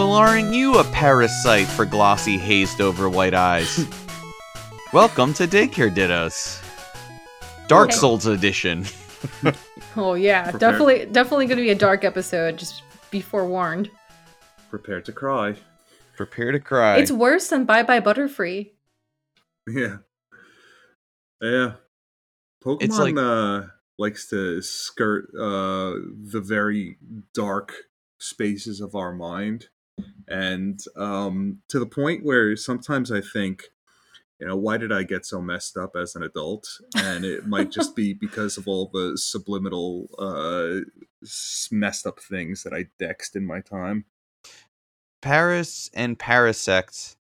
Well, aren't you a parasite for glossy, hazed over white eyes? Welcome to Daycare Dittos. Dark Okay. Souls edition. Oh yeah, Prepare. definitely, definitely going to be a dark episode. Just be forewarned. Prepare to cry. Prepare to cry. It's worse than Bye Bye Butterfree. Yeah. Yeah. Pokemon It's like- uh, likes to skirt uh, the very dark spaces of our mind. And um, to the point where sometimes I think, you know, why did I get so messed up as an adult? And it might just be because of all the subliminal, uh, messed up things that I dexed in my time. Paras and Parasect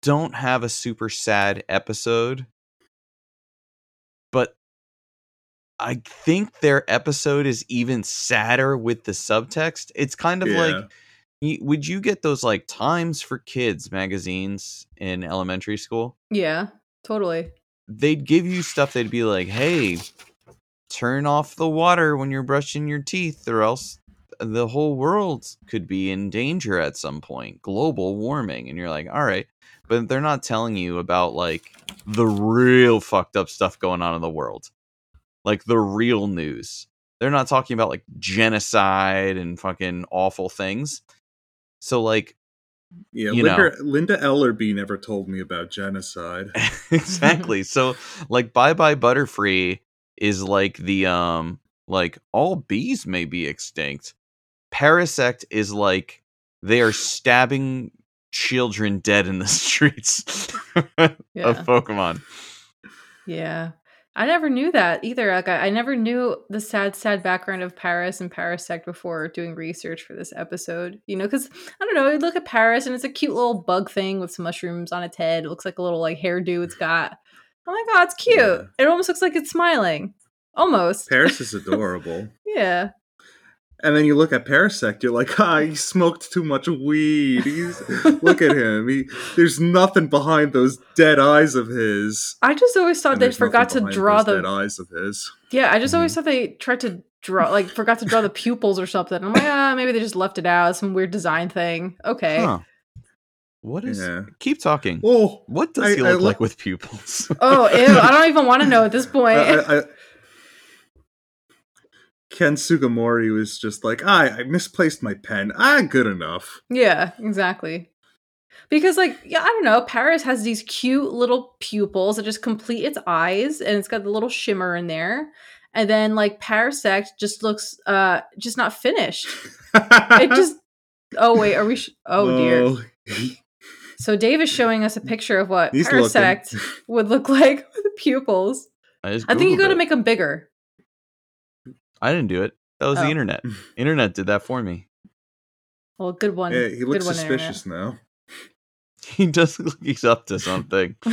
don't have a super sad episode, but I think their episode is even sadder with the subtext. It's kind of Yeah. like would you get those like Times for Kids magazines in elementary school? Yeah, totally. They'd give you stuff they'd be like, "Hey, turn off the water when you're brushing your teeth or else the whole world could be in danger at some point global warming and you're like all right but they're not telling you about like the real fucked up stuff going on in the world like the real news they're not talking about like genocide and fucking awful things so like Yeah, You Linda, Linda Ellerbee never told me about genocide. exactly. So like bye bye butterfree is like the um like all bees may be extinct. Parasect is like they are stabbing children dead in the streets of pokemon. Yeah. I never knew that either. Like, I, I never knew the sad, sad background of Paras and Parasect before doing research for this episode. You know, because I don't know. You look at Paras and it's a cute little bug thing with some mushrooms on its head. It looks like a little like hairdo it's got. Oh my god, it's cute. Yeah. It almost looks like it's smiling. Almost. Paras is adorable. yeah. And then you look at Parasect, you're like, ah, he smoked too much weed. He's look at him. He there's nothing behind those dead eyes of his. I just always thought And they forgot to draw those dead the. eyes of his. Yeah, I just always Mhm. thought they tried to draw, like, forgot to draw the pupils or something. I'm like, ah, maybe they just left it out. Some weird design thing. Okay. huh what is Yeah. keep talking Oh, what does I- he look lo- like with pupils Oh, ew. I don't even want to know at this point. I, I, I, Ken Sugimori was just like, ah, I misplaced my pen. Ah, good enough. yeah, exactly. Because, like, yeah, I don't know. Paras has these cute little pupils that just complete its eyes, and it's got the little shimmer in there. And then, like, Parasect just looks, uh, just not finished. It just. Oh wait, are we? Sh- oh dear. So Dave is showing us a picture of what He's Parasect would look like with the pupils. just I think you got to make them bigger. I didn't do it that was Oh. the internet internet did that for me Well, good one. Yeah, he looks good one, suspicious now. he does look like he's up to something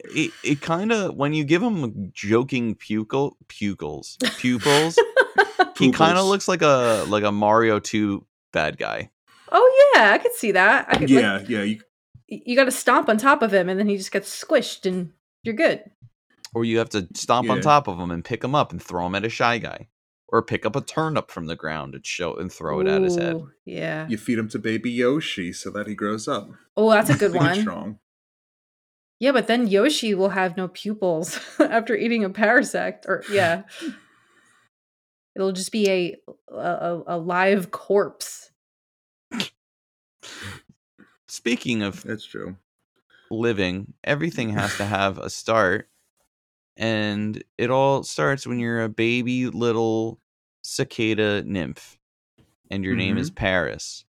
it, it kind of when you give him joking pupil pupils pupils he kind of looks like a like a mario 2 bad guy oh yeah, I could see that. I could. Yeah, Like, yeah. You, you got to stomp on top of him, and then he just gets squished, and you're good. Or you have to stomp on top of him and pick him up and throw him at a shy guy or pick up a turnip from the ground and show and throw it at his head Yeah. you feed him to baby Yoshi so that he grows up. Oh, that's a good one. Strong. Yeah, but then Yoshi will have no pupils after eating a parasect. Or yeah, it'll just be a a, a live corpse. speaking of That's true. living, everything has to have a start. And it all starts when you're a baby little cicada nymph. And your name is Paras.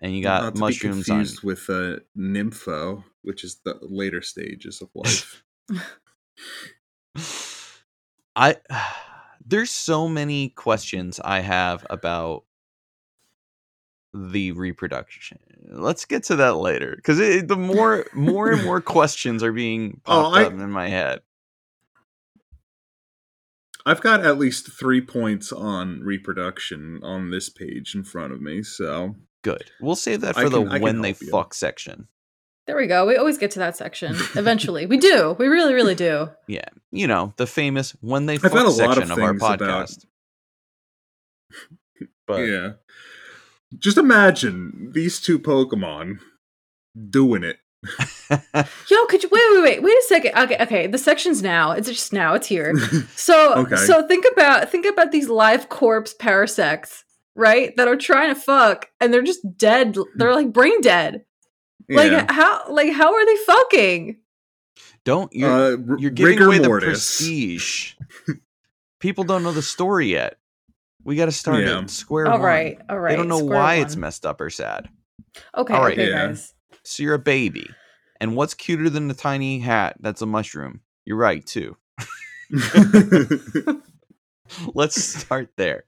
And you got Not to mushrooms be on confused with uh, nympho, which is the later stages of life. I there's so many questions I have about the reproduction. Let's get to that later because the more more and more questions are being Oh, popped I- up in my head. I've got at least three points on reproduction on this page in front of me, so Good. We'll save that for can- the I when they help you. fuck section. There we go. We always get to that section eventually. we do. We really, really do. Yeah, you know the famous when they I've fuck got a lot section of of, our things about- podcast. But yeah. just imagine these two Pokemon doing it. Yo, could you wait, wait, wait, wait a second? Okay, okay. The section's now. It's just now. It's here. So, Okay. so think about think about these live corpse parasects, right? That are trying to fuck, and they're just dead. They're like brain dead. Like Yeah. how? Like how are they fucking? Don't you're Uh, r- you're giving rigor away the mortis. prestige. People don't know the story yet. We got to start Yeah. at square All one. right, all right. They don't know square why it's messed up or sad. Okay, All right, okay, yeah. guys. So you're a baby, and what's cuter than a tiny hat that's a mushroom? You're right too. Let's start there.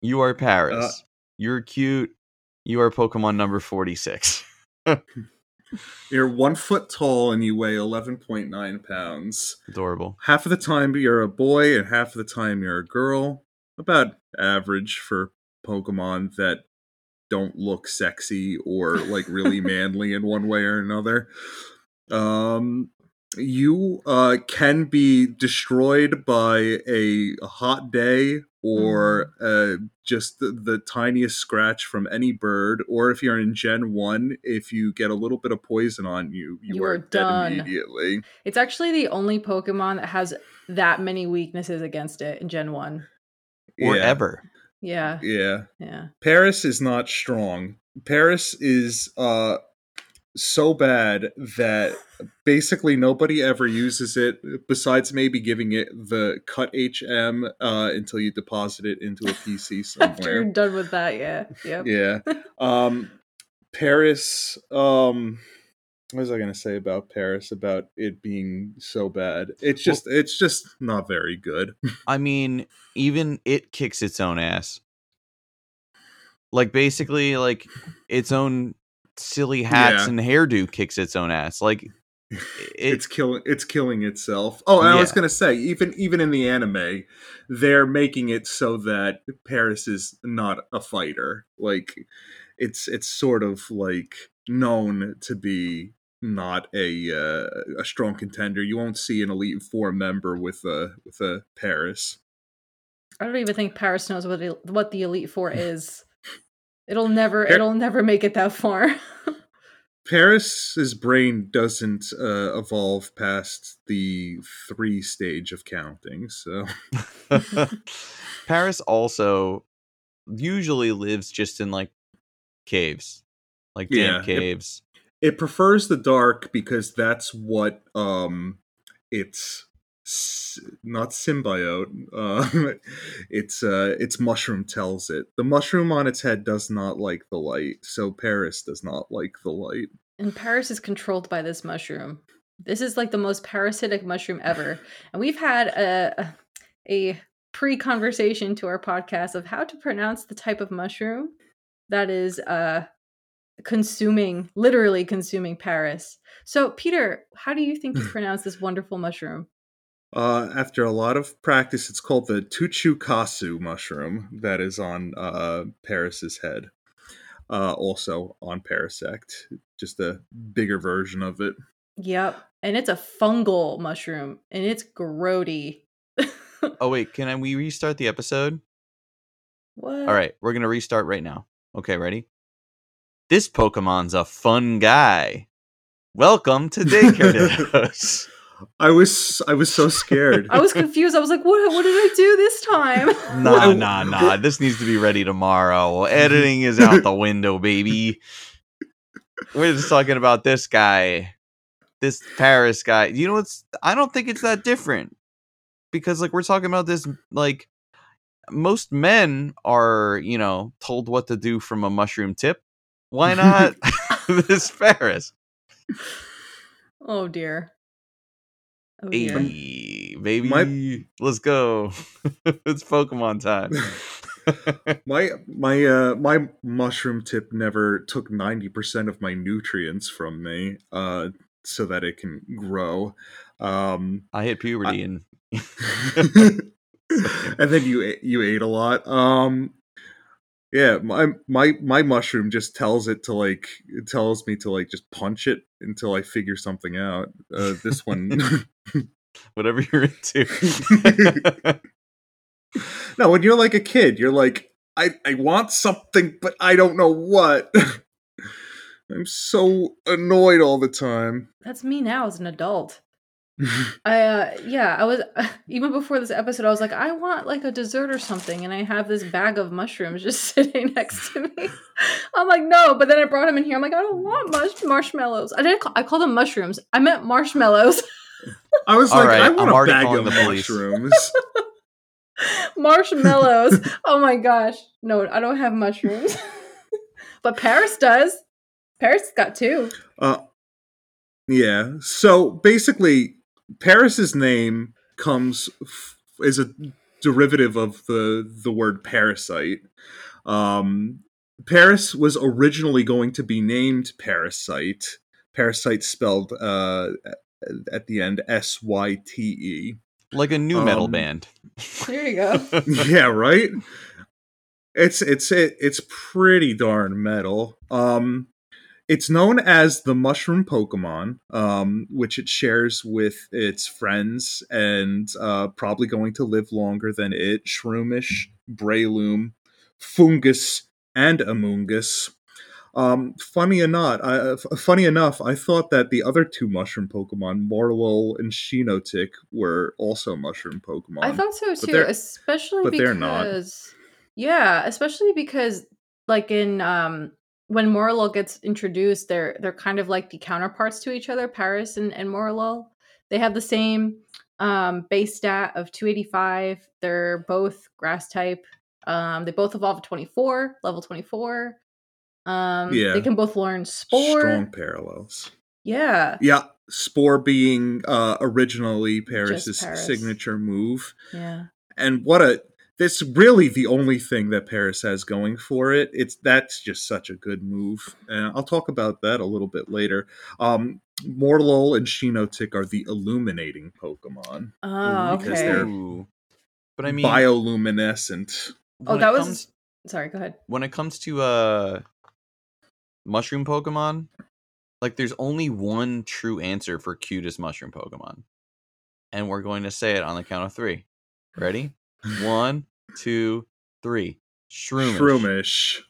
You are Paras. Uh, You're cute. You are Pokemon number 46. You're one foot tall and you weigh 11.9 pounds. Adorable. Half of the time you're a boy and half of the time you're a girl. About average for Pokemon that don't look sexy or like really manly in one way or another. Um, you uh, can be destroyed by a, a hot day or uh, just the, the tiniest scratch from any bird, or if you're in Gen 1, if you get a little bit of poison on you, you, You are, are dead done. immediately. It's actually the only Pokemon that has that many weaknesses against it in Gen One. Or yeah, ever. Yeah, Yeah. yeah. Paras is not strong. Paras is uh so bad that basically nobody ever uses it besides maybe giving it the cut HM uh until you deposit it into a PC After you're done with that, yeah, yep. yeah. Um Paras um what was I going to say about Paras about it being so bad? It's just it's just not very good. I mean, even it kicks its own ass. Like basically, like its own silly hats Yeah. and hairdo kicks its own ass. Like it, it's killing it's killing itself. Oh, and I was gonna say, even even in the anime, they're making it so that Paras is not a fighter. Like it's it's sort of like known to be not a uh, a strong contender. You won't see an Elite Four member with a with a Paras. I don't even think Paras knows what the, what the Elite Four is. It'll never, Par- it'll never make it that far. Paras's brain doesn't uh, evolve past the three stage of counting, so Paras also usually lives just in like caves, like damp Yeah, caves. it prefers the dark because that's what um it's not symbiote uh it's uh its mushroom tells it the mushroom on its head does not like the light so paras does not like the light and Paras is controlled by this mushroom. This is like the most parasitic mushroom ever. And we've had a a pre-conversation to our podcast of how to pronounce the type of mushroom that is uh consuming literally consuming Paras. So Peter, how do you think you pronounce this wonderful mushroom? uh after a lot of practice it's called the tochukaso mushroom that is on uh paras's head uh also on parasect just a bigger version of it Yep. And it's a fungal mushroom and it's grody. Oh wait, can I, we restart the episode? what? All right, we're gonna restart right now. Okay, ready? This Pokemon's a fun guy. Welcome to Daycare Dittos. i was i was so scared I was confused. I was like, what what did I do this time? Nah, Well, nah, nah. This needs to be ready tomorrow. Editing is out the window, baby. We're just talking about this guy, this Paras guy. You know what's? I don't think it's that different because, like, we're talking about this. Like, most men are, you know, told what to do from a mushroom tip. Why not this Ferris? Oh dear. Oh dear. Hey, baby, My- let's go. it's Pokemon time. my my uh my mushroom tip never took 90% of my nutrients from me uh so that it can grow um I hit puberty and and then you ate- you ate a lot um yeah my my my mushroom just tells it to like it tells me to like just punch it until i figure something out uh this one whatever you're into. no when you're like a kid you're like I I want something, but I don't know what. I'm so annoyed all the time. That's me now as an adult. I uh yeah, I was even before this episode I was like I want like a dessert or something and I have this bag of mushrooms just sitting next to me. I'm like no, but then I brought them in here. I'm like I don't want mush- marshmallows. I didn't call, I call them mushrooms. I meant marshmallows. I was All like, right, I I'm want a already bag calling of the mushrooms. marshmallows. oh my gosh. No, I don't have mushrooms. but Paras does. Paras got two. Uh, yeah. So basically, Paras's name comes f- is a derivative of the the word parasite. Um, Paras was originally going to be named Parasite. Parasite spelled uh, at the end S Y T E. Like a new metal Um, band. There you go. yeah, right. It's it's it, it's pretty darn metal. Um, it's known as the mushroom Pokemon, um, which it shares with its friends and uh, probably going to live longer than it. Shroomish, Breloom, Foongus, and Amoonguss. Um, funny enough, I, uh, funny enough, I thought that the other two mushroom Pokemon, Morelull and Shiinotic, were also mushroom Pokemon. I thought so too, especially but because they're not. yeah, especially because like in um when Morelull gets introduced, they're they're kind of like the counterparts to each other, Paras and, and Morelull. They have the same um base stat of 285. They're both grass type. Um they both evolve at 24, level 24. Um Yeah. they can both learn spore. Strong parallels. Yeah. Yeah, Spore being uh, originally Paras's Paras. signature move, Yeah. and what a that's really the only thing that Paras has going for it. It's that's just such a good move, and I'll talk about that a little bit later. Um, Morelull and Shiinotic are the illuminating Pokemon, Oh, Because okay. they're- Ooh. But I mean, bioluminescent. Oh, that was comes- sorry, go ahead. when it comes to uh mushroom Pokemon, like there's only one true answer for cutest mushroom Pokemon. And we're going to say it on the count of three. Ready? One, two, three. Shroomish. Shroomish.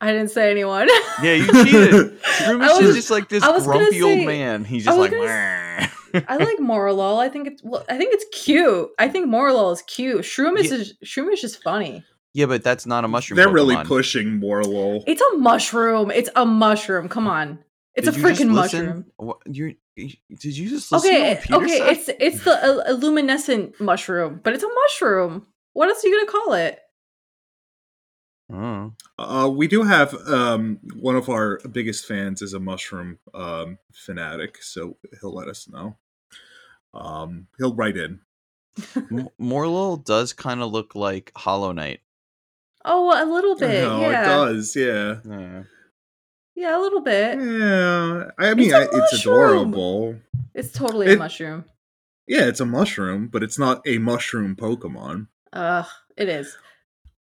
I didn't say anyone. Yeah, you cheated. Shroomish was- is just like this I was gonna grumpy old man. He's just like. gonna I like Morelull. I think it's well, I think it's cute. I think Morelull is cute. Shroomish Yeah. is Shroomish is funny. yeah, but that's not a mushroom. They're really pushing Morelull. It's a mushroom. It's a mushroom. Come on. It's Did a you just freaking listen? mushroom. What, you're, did you just listen Okay, to what Peter okay, said? it's it's the luminescent mushroom, but it's a mushroom. What else are you gonna call it? Oh. Uh, we do have um, one of our biggest fans is a mushroom um, fanatic, so he'll let us know. Um, he'll write in. M- Morelull does kind of look like Hollow Knight. Oh, a little bit. no, yeah. it does. Yeah, Yeah. Yeah, a little bit. yeah. I mean, It's a I, it's adorable. It's totally a mushroom. Yeah, it's a mushroom, but it's not a mushroom Pokemon. Ugh, it is.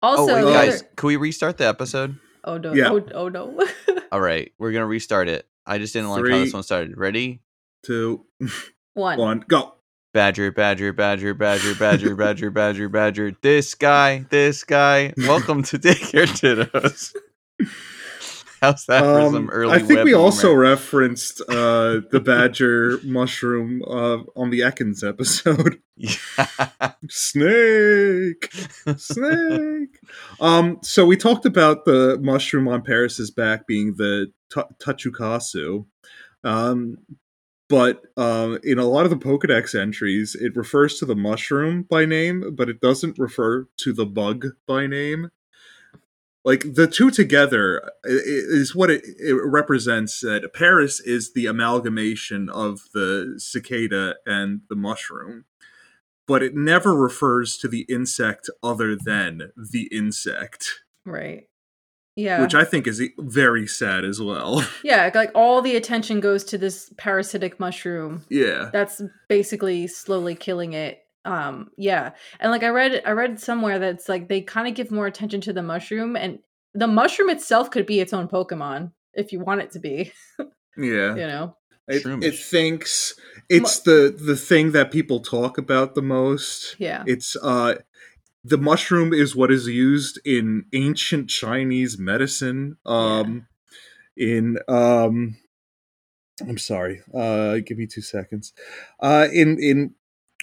Oh, Also, wait, the guys, other- can we restart the episode? oh no, Yeah. oh, oh no. All right, we're gonna restart it. I just didn't like how this one started. Ready? Two, One. one, go. Badger, badger, badger, badger, badger, badger, badger, badger. This guy, this guy. Welcome to Daycare Dittos. How's that for Um, some early? I think we also referenced uh, the badger mushroom uh, on the Ekans episode. Yeah. Snake, snake. um, so we talked about the mushroom on Paras's back being the t- Tochukaso, um, but uh, in a lot of the Pokedex entries, it refers to the mushroom by name, but it doesn't refer to the bug by name. Like the two together is what it, it represents. That Paras is the amalgamation of the cicada and the mushroom but it never refers to the insect other than the insect, Right. Yeah. which I think is very sad as well. yeah, like all the attention goes to this parasitic mushroom. yeah. That's basically slowly killing it. Um, yeah. And like I read I read somewhere that's like they kind of give more attention to the mushroom and the mushroom itself could be its own Pokemon if you want it to be, Yeah. you know. It, it thinks it's the the thing that people talk about the most. Yeah. It's uh the mushroom is what is used in ancient Chinese medicine. Um, in um, I'm sorry. Uh, give me two seconds. Uh, in in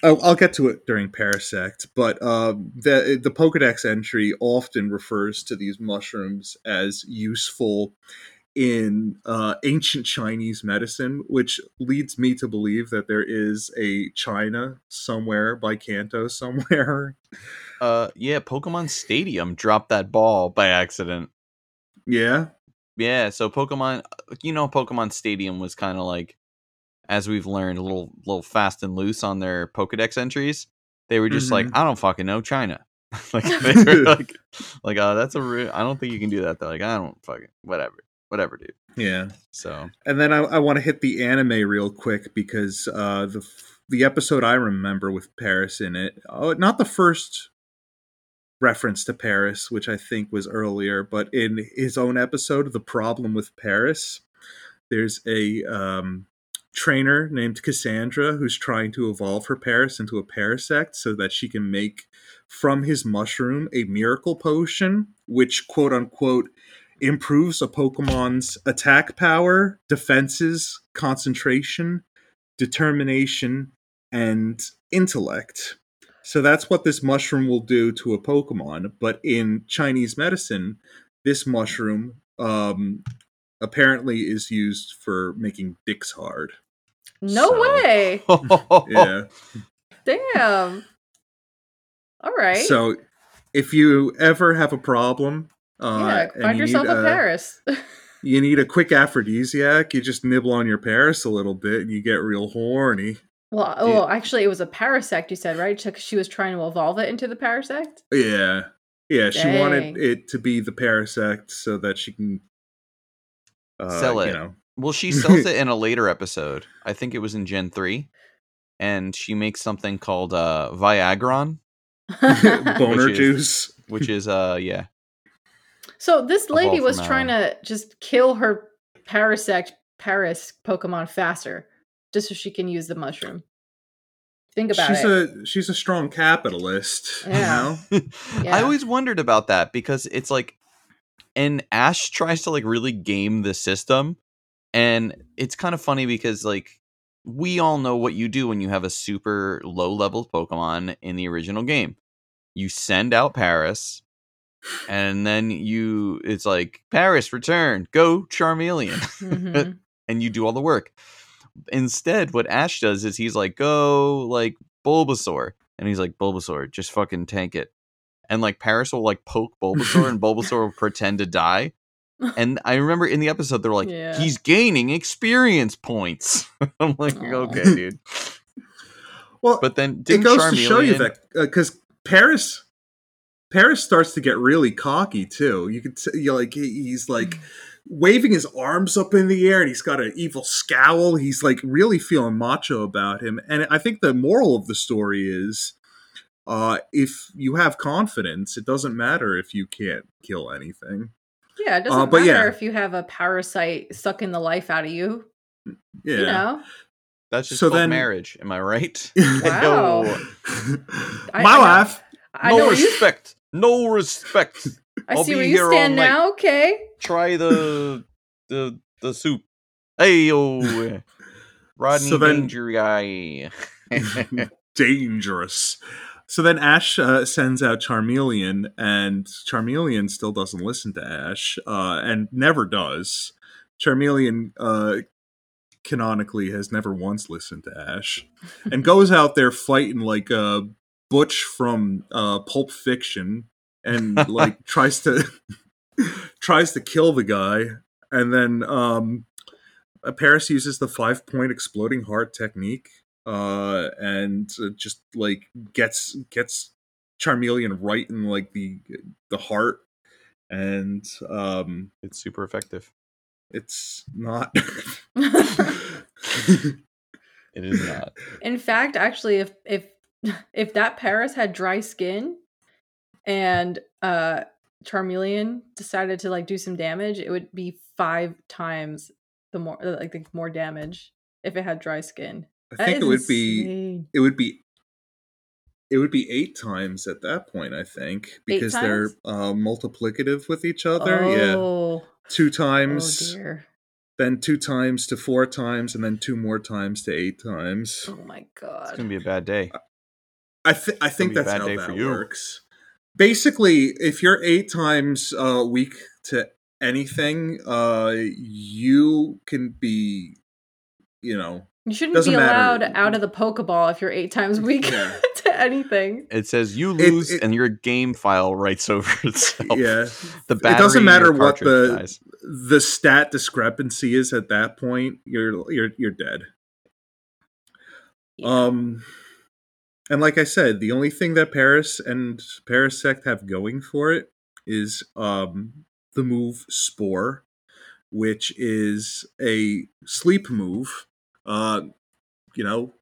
oh, I'll get to it during Parasect, but um, the the Pokedex entry often refers to these mushrooms as useful in uh, ancient Chinese medicine, which leads me to believe that there is a China somewhere by Kanto somewhere. Uh, yeah, Pokemon Stadium dropped that ball by accident. Yeah, Yeah, so Pokemon, you know, Pokemon Stadium was kind of like, as we've learned, a little, little fast and loose on their Pokedex entries. They were just like, Mhm. I don't fucking know China. like they were like, like, uh, that's a real. I don't think you can do that. They're like, I don't fucking whatever, whatever, dude. yeah. So And then I, I want to hit the anime real quick because uh, the the episode I remember with Paras in it, oh, not the first reference to Paras, which I think was earlier, but in his own episode, the problem with Paras, there's a um, trainer named Cassandra who's trying to evolve her Paras into a parasect so that she can make from his mushroom a miracle potion, which quote unquote improves a Pokemon's attack power, defenses, concentration, determination, and intellect. So that's what this mushroom will do to a Pokemon. But in Chinese medicine, this mushroom um, apparently is used for making dicks hard. No So- way. Yeah. Damn. All right. So if you ever have a problem, uh, yeah, and find you yourself need, a uh, Paras. You need a quick aphrodisiac. You just nibble on your Paras a little bit, and you get real horny. well, oh, actually, it was a Parasect. You said right? She was trying to evolve it into the Parasect. Yeah, yeah. She wanted it to be the Parasect so that she can uh, Sell it. You know, Well, she sells it in a later episode. I think it was in Gen 3. And she makes something called uh, Viagron, boner Which is- juice. which is, uh, yeah. so this lady was from trying to just kill her Parasect Paras Pokemon faster, just so she can use the mushroom. Think about She's it. a she's a strong capitalist. Yeah. You know, I always wondered about that because it's like, and Ash tries to like really game the system. And it's kind of funny because like we all know what you do when you have a super low level Pokemon in the original game. You send out Paras, and then you it's like Paras return, go Charmeleon, Mhm. and you do all the work. Instead, what Ash does is he's like, go like Bulbasaur, and he's like Bulbasaur, just fucking tank it. And like Paras will like poke Bulbasaur, and Bulbasaur will pretend to die. And I remember in the episode they're like, Yeah. he's gaining experience points. I'm like, Aw. okay, dude. well, But then it didn't goes Charmeleon, to show you that because Paras Paras starts to get really cocky too. You could see, you like he- he's like waving his arms up in the air and he's got an evil scowl. He's like really feeling macho about him. And I think the moral of the story is uh if you have confidence, it doesn't matter if you can't kill anything. Yeah, it doesn't Uh, but matter yeah. if you have a parasite sucking the life out of you. Yeah. You know, that's just So called then- marriage. Am I right? Wow. My I- I know- life. I no know where you. respect. No respect. I I'll see be where you here all stand night. now. Okay. Try the the the soup. Hey yo, Rodney So then- Danger guy. dangerous. So then Ash uh, sends out Charmeleon, and Charmeleon still doesn't listen to Ash, uh, and never does. Charmeleon uh, canonically has never once listened to Ash, and goes out there fighting like a Butch from uh, Pulp Fiction, and like tries to tries to kill the guy, and then um, Paris uses the five point exploding heart technique uh, and uh, just like gets gets Charmeleon right in like the the heart, and um, it's super effective. it's not. It is not. In fact, actually, if if if that Paras had dry skin and uh Charmeleon decided to like do some damage, it would be five times the more like the more damage if it had dry skin. I That think it would be it would be it would be eight times at that point, I think, because they're uh, multiplicative with each other. Yeah, two times, dear. then two times to four times, and then two more times to eight times. Oh my god, It's gonna be a bad day. I, th- I think be a that's bad how day for that works. Basically, if you're eight times uh, weak to anything, uh, you can be, you know, You shouldn't Doesn't be allowed matter. out of the Pokeball if you're eight times weak Yeah. to anything. It says you lose it- and your game file writes over itself. yeah. The battery. It doesn't matter what the dies. the stat discrepancy is at that point. You're you're you're dead. Yeah. Um, and like I said, the only thing that Paras and Parasect have going for it is um the move Spore, which is a sleep move. Uh, you know,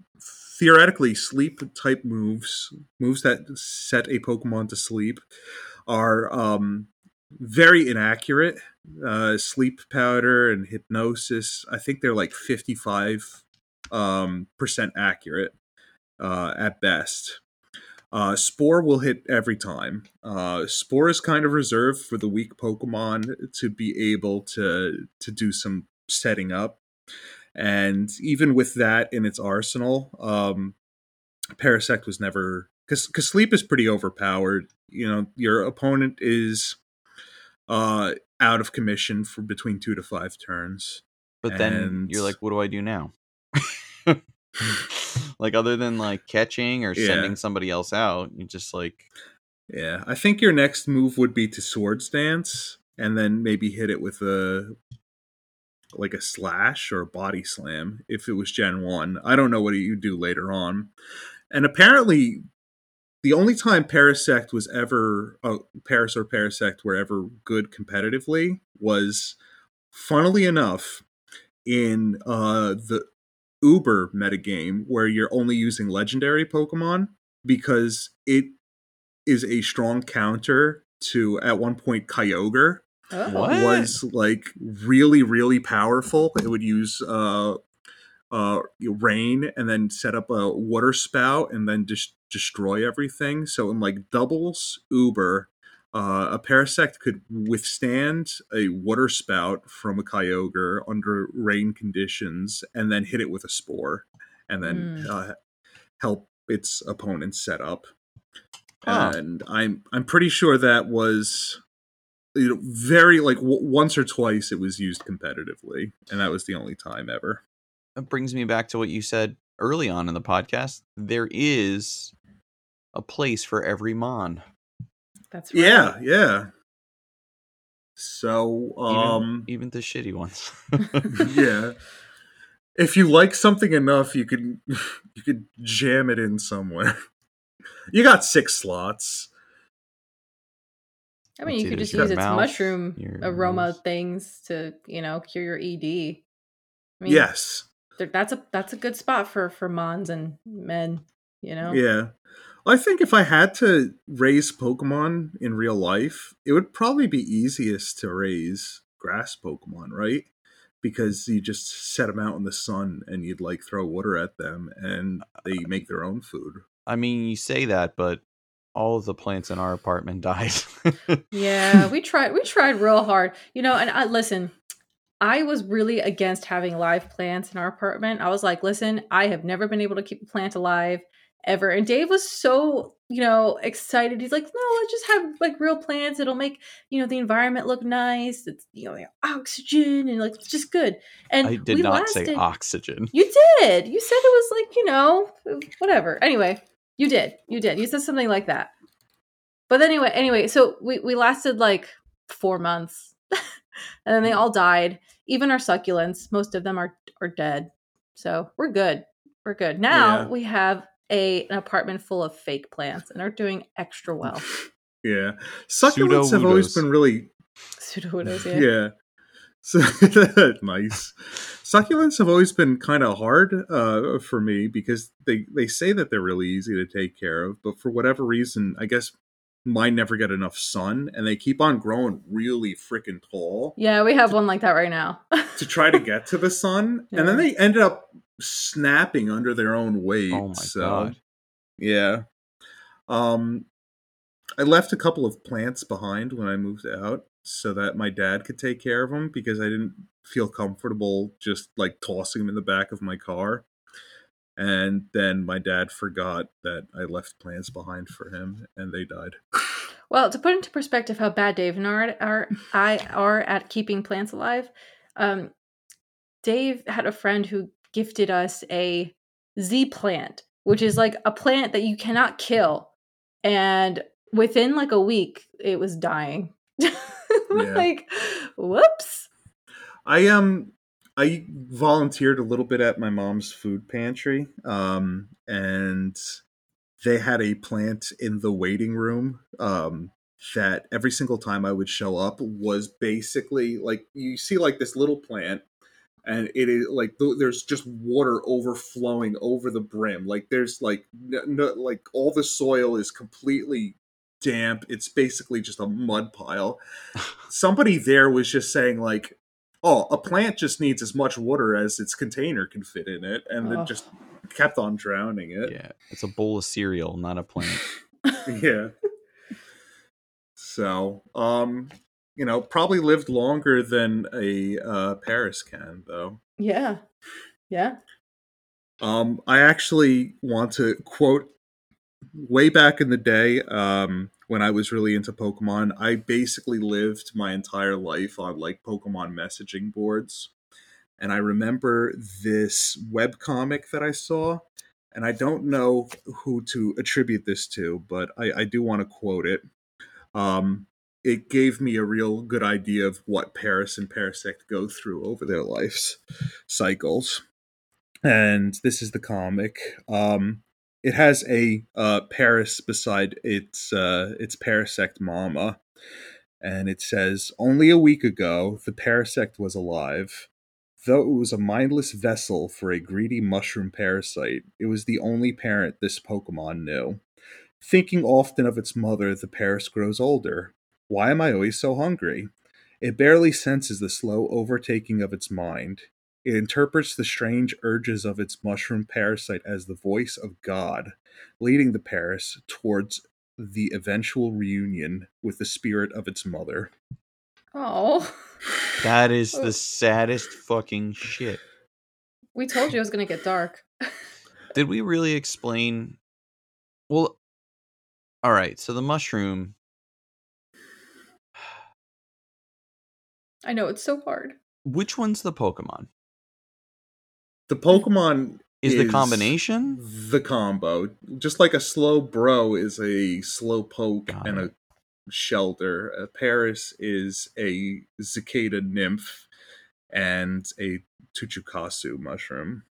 theoretically, sleep type moves, moves that set a Pokemon to sleep, are um very inaccurate. Uh, sleep powder and hypnosis, I think they're like fifty five um, percent accurate uh, at best. Uh, Spore will hit every time. Uh, Spore is kind of reserved for the weak Pokemon to be able to to do some setting up, and even with that in its arsenal, um, Parasect was never because because sleep is pretty overpowered. You know, your opponent is uh, out of commission for between two to five turns. But then you're like, what do I do now? like other than like catching or Yeah. sending somebody else out, you just like Yeah, I think your next move would be to Swords Dance, and then maybe hit it with a like a slash or a body slam if it was Gen One. I don't know what you do later on. And apparently, the only time Parasect was ever uh, Paras or Parasect were ever good competitively was, funnily enough, in uh, the Uber metagame where you're only using legendary Pokemon because it is a strong counter to at one point Kyogre Oh. Was like really really powerful. It would use uh uh rain and then set up a water spout and then just destroy everything. So in like doubles Uber, uh, a Parasect could withstand a water spout from a Kyogre under rain conditions and then hit it with a spore and then Mm. uh, help its opponent set up Huh. and I'm I'm pretty sure that was you know very like w- once or twice it was used competitively, and that was the only time ever. that brings me back to what you said early on in the podcast. There is a place for every mon. That's right. Yeah, yeah. So Even, um even the shitty ones. yeah. If you like something enough, you could you could jam it in somewhere. You got six slots. I mean, It's you could just use its mouth, mushroom aroma nose. things to, you know, cure your ED. I mean, yes. that's a that's a good spot for for mons and men. You know. Yeah. I think if I had to raise Pokemon in real life, it would probably be easiest to raise grass Pokemon, right? Because you just set them out in the sun and you'd like throw water at them and uh, they uh, make their own food. I mean, you say that, but all of the plants in our apartment died. Yeah, we tried. We tried real hard, you know. And I listen. I was really against having live plants in our apartment. I was like, listen, I have never been able to keep a plant alive ever. And Dave was so, you know, excited. He's like, no, let's just have like real plants. It'll make, you know, the environment look nice. It's, you know, oxygen and like it's just good. And I did not say oxygen. You did. You said it was like, you know, whatever. Anyway, you did. You did. You said something like that. But anyway, anyway, so we we lasted like 4 months. and then they mm. all died. Even our succulents, most of them are are dead. So, we're good. We're good. Now, Yeah. we have a an apartment full of fake plants and are doing extra well. Yeah. Succulents have always been really Pseudowidows, yeah. yeah. So nice. Succulents have always been kind of hard uh, for me because they they say that they're really easy to take care of, but for whatever reason, I guess mine never get enough sun, and they keep on growing really freaking tall Yeah, we have one like that right now. to try to get to the sun, and then they ended up snapping under their own weight. Oh my so, god. Yeah. Um, I left a couple of plants behind when I moved out so that my dad could take care of them because I didn't feel comfortable just like tossing them in the back of my car. And then my dad forgot that I left plants behind for him and they died. Well, to put into perspective how bad Dave and I are, I are at keeping plants alive, um, Dave had a friend who gifted us a Z plant, which is like a plant that you cannot kill. And within like a week, it was dying. like, whoops. I um I volunteered a little bit at my mom's food pantry, um, and they had a plant in the waiting room um, that every single time I would show up was basically like you see like this little plant and it is like there's just water overflowing over the brim like there's like no, like all the soil is completely damp it's basically just a mud pile somebody there was just saying like oh a plant just needs as much water as its container can fit in it and oh. it just kept on drowning it yeah it's a bowl of cereal not a plant yeah so um you know, probably lived longer than a uh, Paras can, though. Yeah, yeah. Um, I actually want to quote way back in the day um, when I was really into Pokemon. I basically lived my entire life on like Pokemon messaging boards, and I remember this web comic that I saw. And I don't know who to attribute this to, but I, I do want to quote it. Um, it gave me a real good idea of what Paras and Parasect go through over their lives cycles. And this is the comic. Um, it has a uh, Paras beside its uh, its Parasect mama, and it says, "Only a week ago, the Parasect was alive." Though it was a mindless vessel for a greedy mushroom parasite, it was the only parent this Pokemon knew. Thinking often of its mother, the Paras grows older, why am I always so hungry? It barely senses the slow overtaking of its mind. It interprets the strange urges of its mushroom parasite as the voice of God, leading the Paras towards the eventual reunion with the spirit of its mother. Oh. That is the saddest fucking shit. We told you it was going to get dark. Did we really explain? Well, all right. So the mushroom I know it's so hard. Which one's the Pokemon? The hmm. Pokemon is, is the combination the combo. Just like a Slowbro is a Slowpoke Got and it. a Shellder. A Paras is a cicada nymph and a Tochukaso mushroom.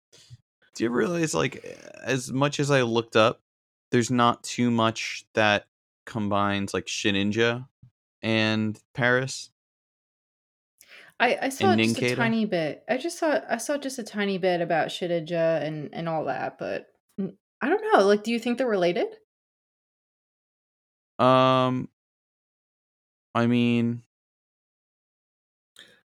Do you realize, like, as much as I looked up, there's not too much that combines like Shedinja and Paras. I, I saw just a tiny bit. I just saw I saw just a tiny bit about Shedinja and and all that, but I don't know. Like, do you think they're related? Um, I mean,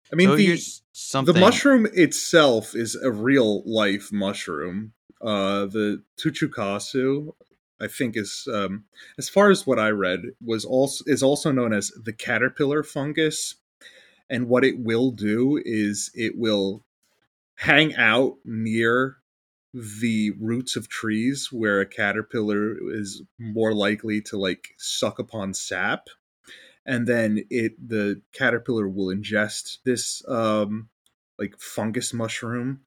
I mean the something. the mushroom itself is a real life mushroom. Uh, the Tochukaso, I think, is um, as far as what I read was also is also known as the caterpillar fungus and what it will do is it will hang out near the roots of trees where a caterpillar is more likely to like suck upon sap. And then it the caterpillar will ingest this um like fungus mushroom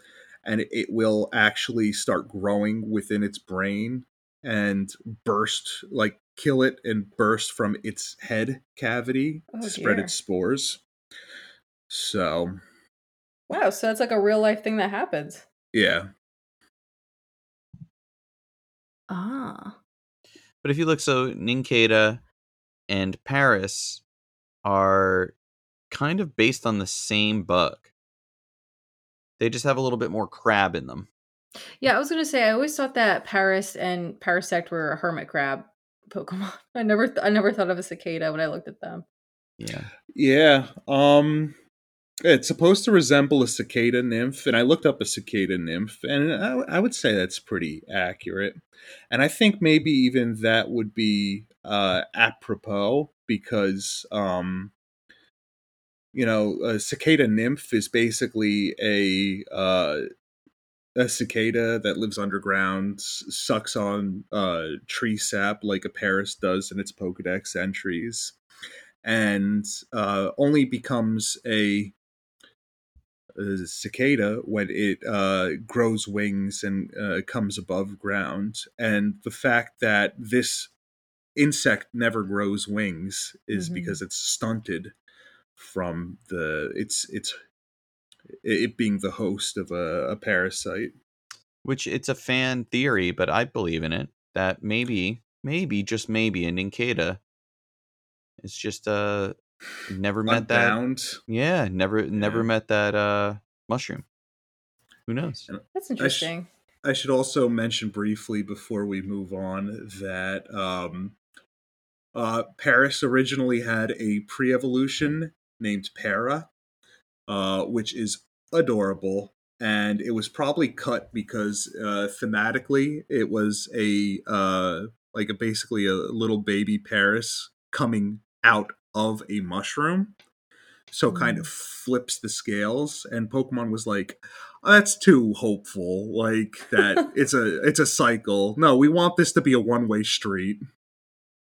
and it will actually start growing within its brain and burst like kill it and burst from its head cavity oh, spread its spores so, wow, so that's like a real life thing that happens. Yeah. Ah. But if you look, so Nincada and Paras are kind of based on the same bug. They just have a little bit more crab in them. Yeah, I was gonna say I always thought that Paras and Parasect were a hermit crab Pokemon. I never, th- I never thought of a cicada when I looked at them. Yeah. Yeah. Um It's supposed to resemble a cicada nymph, and I looked up a cicada nymph, and I, I would say that's pretty accurate. And I think maybe even that would be uh, apropos because, um, you know, a cicada nymph is basically a uh, a cicada that lives underground, sucks on uh, tree sap like a Paras does in its Pokedex entries, and uh, only becomes a a cicada when it uh, grows wings and uh, comes above ground. And the fact that this insect never grows wings is Mhm. because it's stunted from the it's it's it being the host of a, a parasite. Which it's a fan theory, but I believe in it that maybe, maybe just maybe, an Nincada it's just uh never met that. Yeah, never never met that uh mushroom. Who knows? That's interesting. I should also mention briefly before we move on that um, uh, Paras originally had a pre-evolution named Para, uh, which is adorable, and it was probably cut because uh, thematically it was a uh, like a basically a little baby Paras coming out of a mushroom. So hmm. kind of flips the scales, and Pokemon was like, that's too hopeful like that it's a it's a cycle no we want this to be a one-way street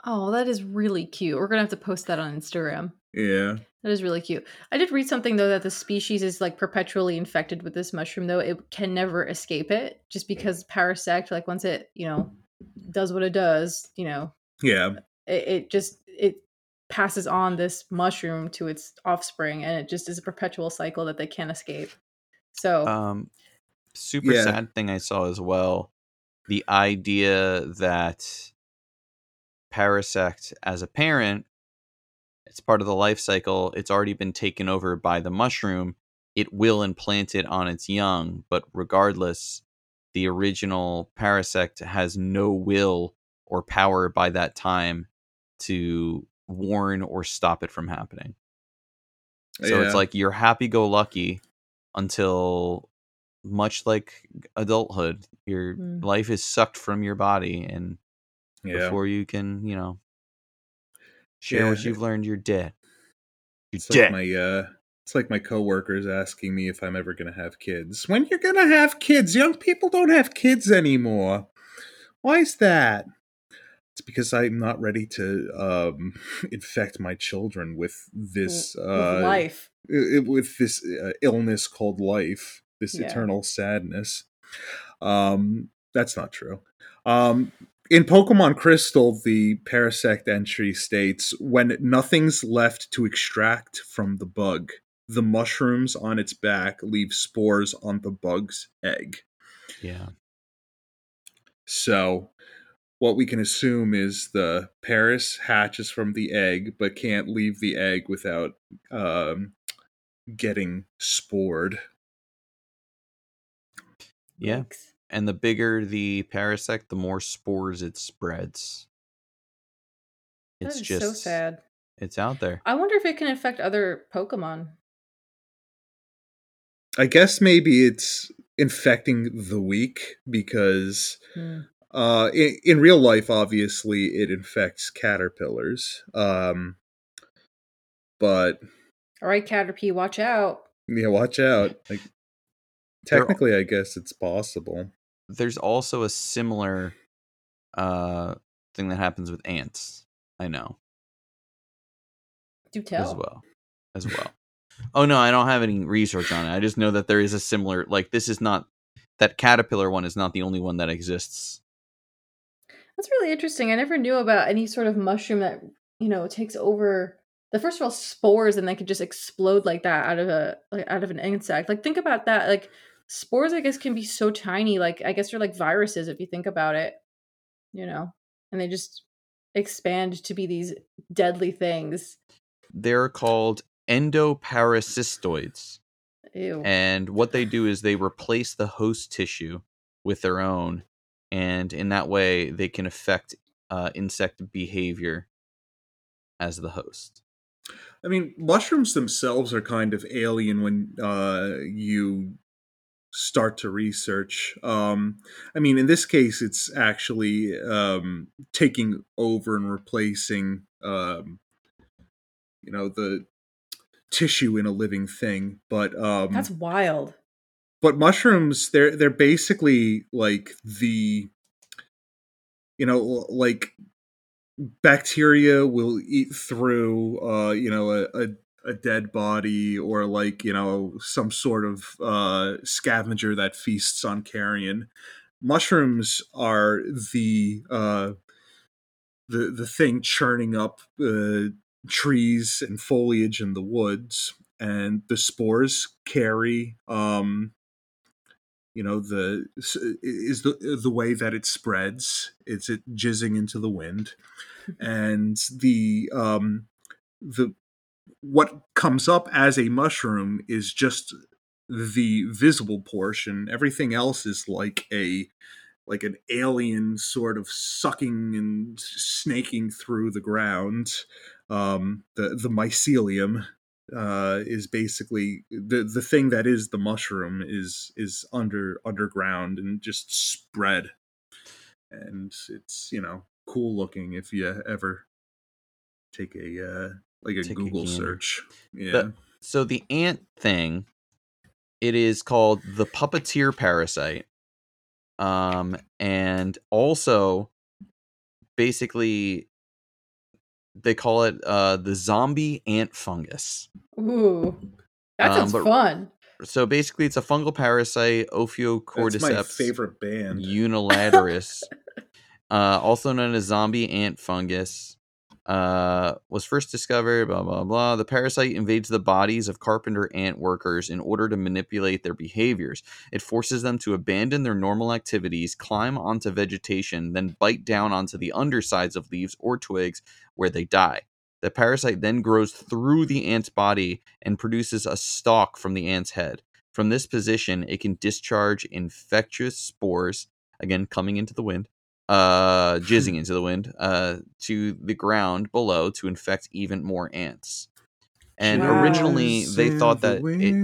Oh, that is really cute. We're gonna have to post that on Instagram. yeah That is really cute. I did read something though that the species is like perpetually infected with this mushroom though. It can never escape it just because Parasect, like once it, you know, does what it does, you know, yeah it, it just it passes on this mushroom to its offspring and it just is a perpetual cycle that they can't escape. So Um super Yeah. sad thing I saw as well. The idea that Parasect as a parent, it's part of the life cycle. It's already been taken over by the mushroom. It will implant it on its young, but regardless, the original Parasect has no will or power by that time to warn or stop it from happening. So it's like you're happy go lucky until much like adulthood, your Mm. life is sucked from your body and yeah before you can, you know, share Yeah. what you've learned, you're dead. You're it's dead. like my uh it's like my coworkers asking me if i'm ever gonna have kids when you're gonna have kids young people don't have kids anymore why is that it's because i'm not ready to um infect my children with this with uh life. with this uh, illness called life, this Yeah. eternal sadness. Um, that's not true. Um, in Pokemon Crystal, the Parasect entry states when nothing's left to extract from the bug, the mushrooms on its back leave spores on the bug's egg. Yeah. So, what we can assume is the Paras hatches from the egg, but can't leave the egg without um, getting spored. Yeah. And the bigger the parasect, the more spores it spreads. It's just so sad. It's out there. I wonder if it can affect other Pokemon. I guess maybe it's infecting the weak because Hmm. Uh, in, in real life, obviously, it infects caterpillars. Um, but All right, Caterpie, watch out. yeah, watch out. Like, They're- technically, I guess it's possible. There's also a similar uh thing that happens with ants. I know. Do tell. as well as well oh no i don't have any research on it i just know that there is a similar like this is not that caterpillar one is not the only one that exists That's really interesting. I never knew about any sort of mushroom that you know takes over the first of all spores and then could just explode like that out of a like out of an insect. Like think about that. Like spores, I guess, can be so tiny. Like I guess they're like viruses if you think about it. You know, and they just expand to be these deadly things. they're called endoparasitoids Ew. and what they do is they replace the host tissue with their own and in that way they can affect uh, insect behavior as the host I mean, mushrooms themselves are kind of alien when uh, you start to research. Um, I mean, in this case, it's actually um, taking over and replacing, um, you know, the tissue in a living thing. But um, That's wild. But mushrooms, they're they're basically like the, you know, like bacteria will eat through, uh, you know, a, a a dead body or like you know some sort of uh, scavenger that feasts on carrion. Mushrooms are the uh, the the thing churning up uh, trees and foliage in the woods, and the spores carry. Um, you know the is the the way that it spreads. It's it jizzing into the wind, and the um, the what comes up as a mushroom is just the visible portion. Everything else is like a like an alien sort of sucking and snaking through the ground. Um, the the mycelium uh, is basically the the thing that is the mushroom is is under underground and just spread, and it's you know cool looking if you ever take a uh, like a Take Google gander. search. Yeah. The- so the ant thing it is called the puppeteer parasite um and also basically they call it uh the zombie ant fungus Ooh. That Um, sounds but- fun. so basically it's a fungal parasite That's my ophiocordyceps favorite band. unilateralis uh also known as zombie ant fungus uh was first discovered blah blah blah. The parasite invades the bodies of carpenter ant workers in order to manipulate their behaviors. It forces them to abandon their normal activities climb onto vegetation then bite down onto the undersides of leaves or twigs where they die. The parasite then grows through the ant's body and produces a stalk from the ant's head. From this position it can discharge infectious spores again coming into the wind uh jizzing into the wind uh to the ground below to infect even more ants. And Wow. originally they thought in the that it,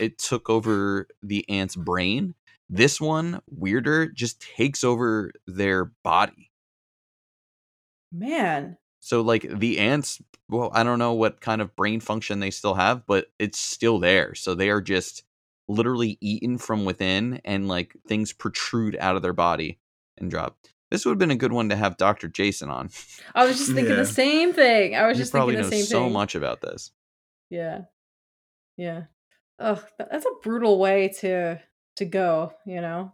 it took over the ant's brain. This one weirder just takes over their body. Man. so like the ants well i don't know what kind of brain function they still have but it's still there. So they are just literally eaten from within and like things protrude out of their body and drop this would have been a good one to have dr jason on I was just thinking Yeah. the same thing. I was he just probably thinking the knows same so thing. much about this Yeah. Yeah. Ugh, that- that's a brutal way to to go, you know?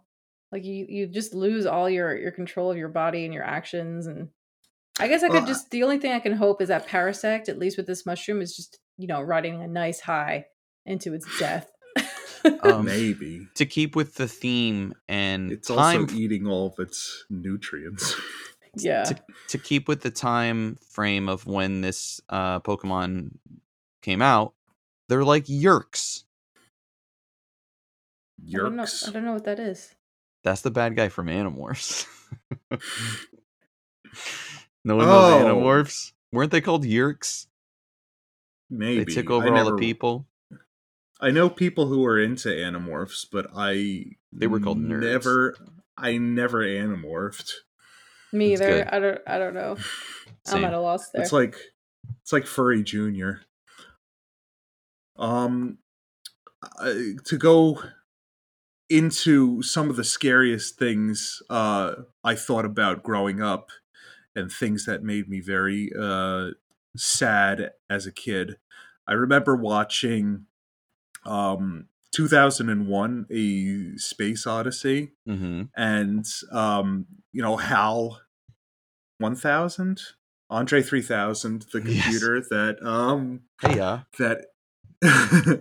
Like you you just lose all your your control of your body and your actions and I guess I could Well, just the only thing I can hope is that Parasect, at least with this mushroom, is just, you know, riding a nice high into its death. Um, Maybe to keep with the theme and it's time also eating all of its nutrients. yeah. to, to keep with the time frame of when this uh pokemon came out they're like yeerks I don't know I don't know what that is. That's the bad guy from Animorphs. no one knows Oh. Animorphs. Weren't they called Yeerks? Maybe They took I over all the people. I know people who are into animorphs, but I They were called nerds. Never, I never animorphed. Me That's either. good. I don't I don't know. I'm at a loss there. It's like, it's like Furry Junior. Um, I- to go into some of the scariest things uh, I thought about growing up, and things that made me very uh, sad as a kid. I remember watching um, 2001: A Space Odyssey hmm and um, you know Hal, one thousand, Andre three thousand, the Yes. computer that um Hey, yeah. that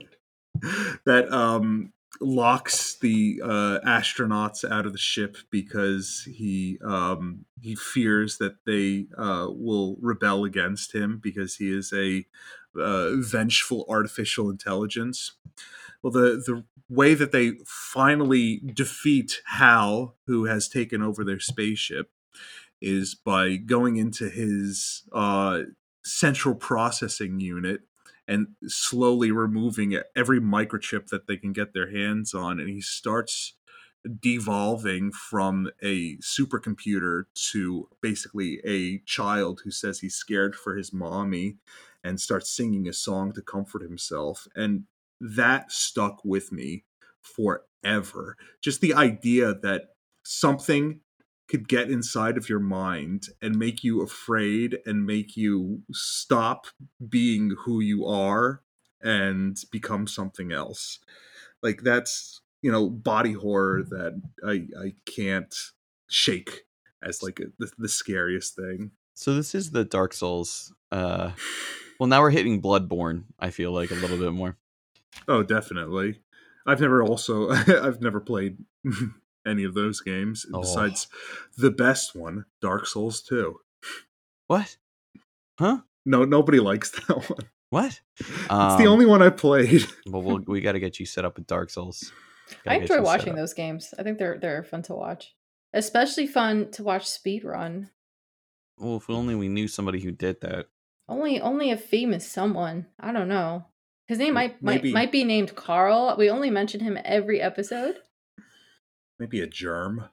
that um locks the uh, astronauts out of the ship because he um he fears that they uh will rebel against him because he is a uh, vengeful artificial intelligence. Well the the way that they finally defeat hal who has taken over their spaceship is by going into his uh central processing unit and slowly removing every microchip that they can get their hands on and he starts devolving from a supercomputer to basically a child who says he's scared for his mommy and starts singing a song to comfort himself and that stuck with me forever just the idea that something could get inside of your mind and make you afraid and make you stop being who you are and become something else like that's you know body horror that i i can't shake as like a, the, the scariest thing So this is the Dark Souls. Uh, well, now we're hitting Bloodborne. I feel like a little bit more. oh definitely i've never also i've never played any of those games Oh. besides the best one dark souls 2 What? Huh? no nobody likes that one What? it's Um, the only one i played Well, we'll we got to get you set up with Dark Souls. I Gotta get enjoy watching those games. I think they're they're fun to watch. Especially fun to watch speed run. Well, if only we knew somebody who did that. Only only a famous someone. I don't know. His name might Maybe- might might be named Carl. We only mention him every episode. maybe a germ